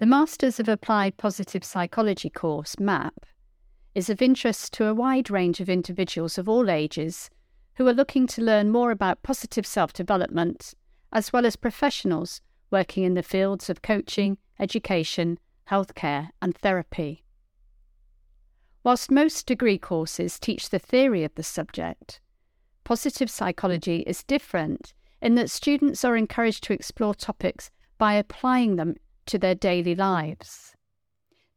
The Masters of Applied Positive Psychology course, MAP, is of interest to a wide range of individuals of all ages who are looking to learn more about positive self development, as well as professionals working in the fields of coaching, education, healthcare, and therapy. Whilst most degree courses teach the theory of the subject, positive psychology is different in that students are encouraged to explore topics by applying them to their daily lives.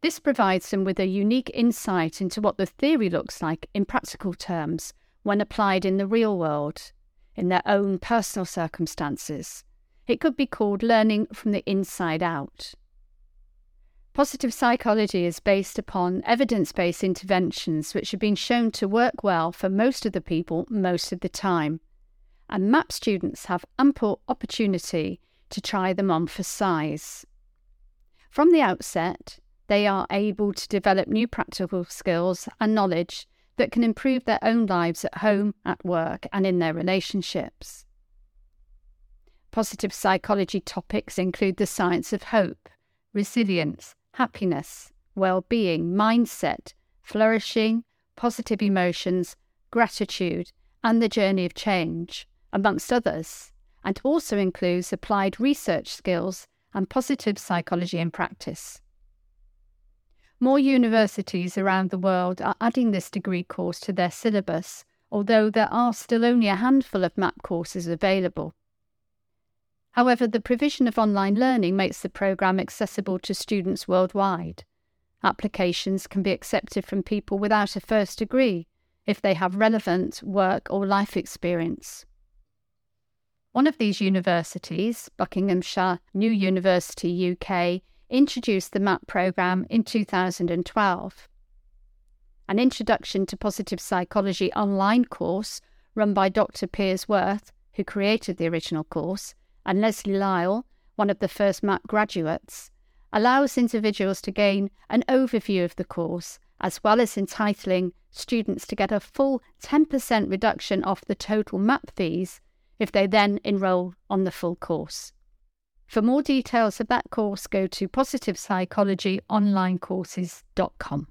This provides them with a unique insight into what the theory looks like in practical terms when applied in the real world, in their own personal circumstances. It could be called learning from the inside out. Positive psychology is based upon evidence based interventions which have been shown to work well for most of the people most of the time. And MAP students have ample opportunity to try them on for size. From the outset, they are able to develop new practical skills and knowledge that can improve their own lives at home, at work, and in their relationships. Positive psychology topics include the science of hope, resilience, happiness, well being, mindset, flourishing, positive emotions, gratitude, and the journey of change, amongst others, and also includes applied research skills and positive psychology in practice. More universities around the world are adding this degree course to their syllabus, although there are still only a handful of MAP courses available. However, the provision of online learning makes the programme accessible to students worldwide. Applications can be accepted from people without a first degree if they have relevant work or life experience. One of these universities, Buckinghamshire New University UK, introduced the MAP programme in 2012. An Introduction to Positive Psychology online course run by Dr. Piers Worth, who created the original course, and Lesley Lyle, one of the first MAP graduates, allows individuals to gain an overview of the course, as well as entitling students to get a full 10% reduction off the total MAP fees if they then enrol on the full course. For more details of that course, go to positivepsychologyonlinecourses.com.